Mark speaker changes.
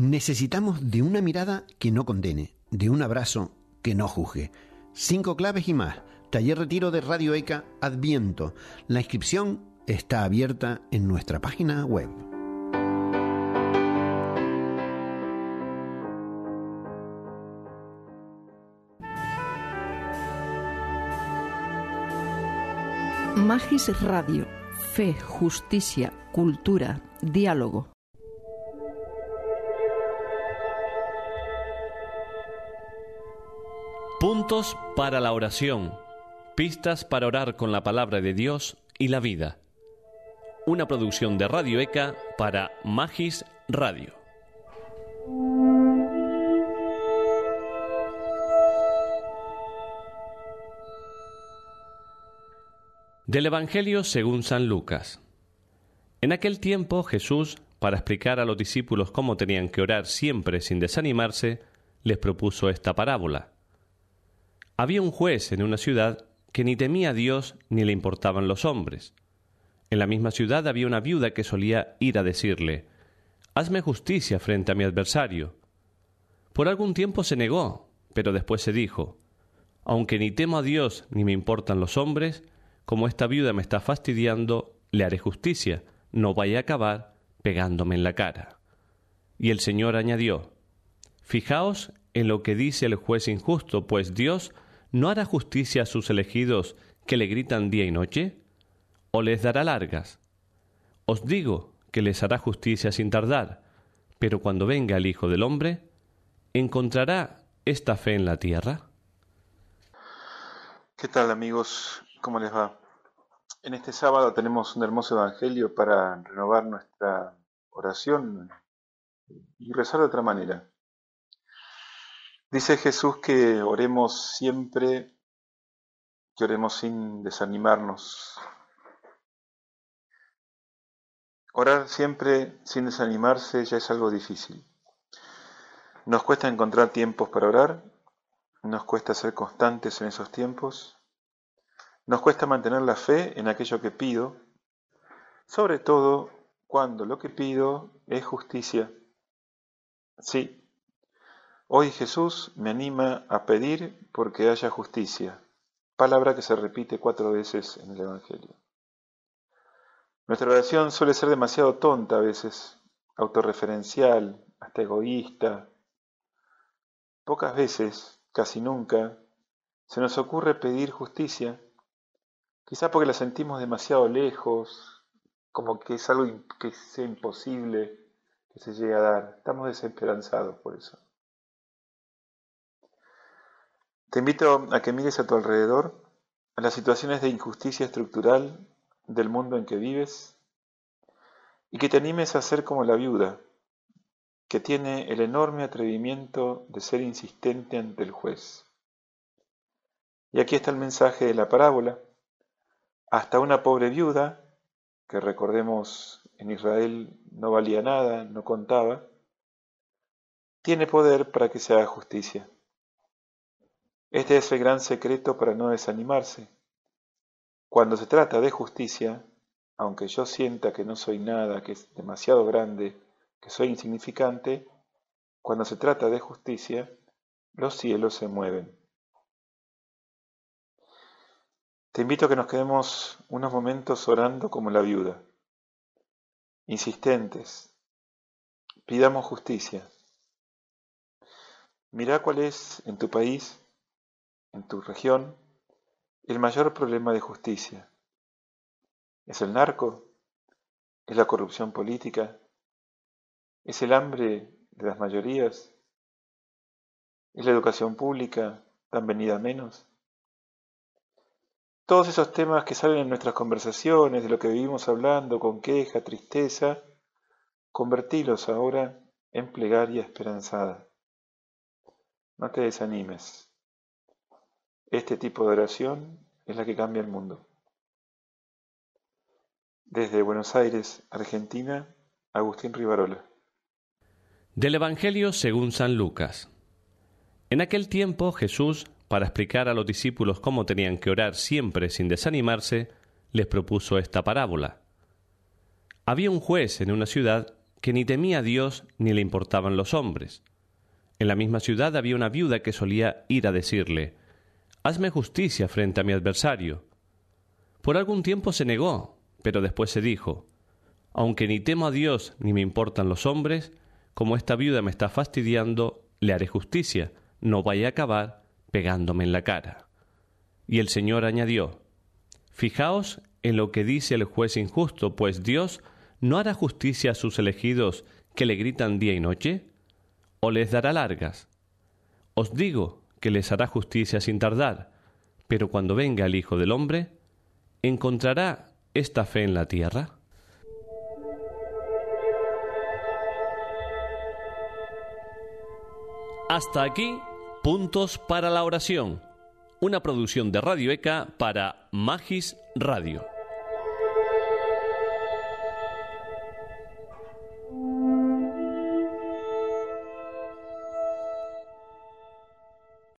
Speaker 1: Necesitamos de una mirada que no condene, de un abrazo que no juzgue. Cinco claves y más. Taller Retiro de Radio ECA Adviento. La inscripción está abierta en nuestra página web.
Speaker 2: Magis Radio. Fe, justicia, cultura, diálogo.
Speaker 3: Puntos para la oración. Pistas para orar con la palabra de Dios y la vida. Una producción de Radio ECA para Magis Radio. Del Evangelio según San Lucas. En aquel tiempo Jesús, para explicar a los discípulos cómo tenían que orar siempre sin desanimarse, les propuso esta parábola. Había un juez en una ciudad que ni temía a Dios ni le importaban los hombres. En la misma ciudad había una viuda que solía ir a decirle, Hazme justicia frente a mi adversario. Por algún tiempo se negó, pero después se dijo, Aunque ni temo a Dios ni me importan los hombres, como esta viuda me está fastidiando, le haré justicia, no vaya a acabar pegándome en la cara. Y el Señor añadió, Fijaos en lo que dice el juez injusto, pues Dios ¿no hará justicia a sus elegidos que le gritan día y noche? ¿O les dará largas? Os digo que les hará justicia sin tardar, pero cuando venga el Hijo del Hombre, ¿encontrará esta fe en la tierra?
Speaker 4: ¿Qué tal amigos? ¿Cómo les va? En este sábado tenemos un hermoso evangelio para renovar nuestra oración y rezar de otra manera. Dice Jesús que oremos siempre, que oremos sin desanimarnos. Orar siempre sin desanimarse ya es algo difícil. Nos cuesta encontrar tiempos para orar, nos cuesta ser constantes en esos tiempos, nos cuesta mantener la fe en aquello que pido, sobre todo cuando lo que pido es justicia. Sí, Hoy Jesús me anima a pedir porque haya justicia, palabra que se repite cuatro veces en el Evangelio. Nuestra oración suele ser demasiado tonta a veces, autorreferencial, hasta egoísta. Pocas veces, casi nunca, se nos ocurre pedir justicia, quizá porque la sentimos demasiado lejos, como que es algo que sea imposible que se llegue a dar. Estamos desesperanzados por eso. Te invito a que mires a tu alrededor, a las situaciones de injusticia estructural del mundo en que vives, y que te animes a ser como la viuda, que tiene el enorme atrevimiento de ser insistente ante el juez. Y aquí está el mensaje de la parábola. Hasta una pobre viuda, que recordemos en Israel no valía nada, no contaba, tiene poder para que se haga justicia. Este es el gran secreto para no desanimarse. Cuando se trata de justicia, aunque yo sienta que no soy nada, que es demasiado grande, que soy insignificante, cuando se trata de justicia, los cielos se mueven. Te invito a que nos quedemos unos momentos orando como la viuda, insistentes, pidamos justicia. Mira cuál es en tu país en tu región el mayor problema de justicia? ¿Es el narco? ¿Es la corrupción política? ¿Es el hambre de las mayorías? ¿Es la educación pública tan venida menos? Todos esos temas que salen en nuestras conversaciones, de lo que vivimos hablando con queja, tristeza, convertilos ahora en plegaria esperanzada. No te desanimes. Este tipo de oración es la que cambia el mundo. Desde Buenos Aires, Argentina, Agustín Rivarola.
Speaker 3: Del Evangelio según San Lucas. En aquel tiempo Jesús, para explicar a los discípulos cómo tenían que orar siempre sin desanimarse, les propuso esta parábola. Había un juez en una ciudad que ni temía a Dios ni le importaban los hombres. En la misma ciudad había una viuda que solía ir a decirle, Hazme justicia frente a mi adversario. Por algún tiempo se negó, pero después se dijo, Aunque ni temo a Dios ni me importan los hombres, como esta viuda me está fastidiando, le haré justicia, no vaya a acabar pegándome en la cara. Y el Señor añadió, Fijaos en lo que dice el juez injusto, pues Dios no hará justicia a sus elegidos que le gritan día y noche, o les dará largas. Os digo que les hará justicia sin tardar, pero cuando venga el Hijo del Hombre, ¿encontrará esta fe en la tierra? Hasta aquí, puntos para la oración, una producción de Radio ECA para Magis Radio.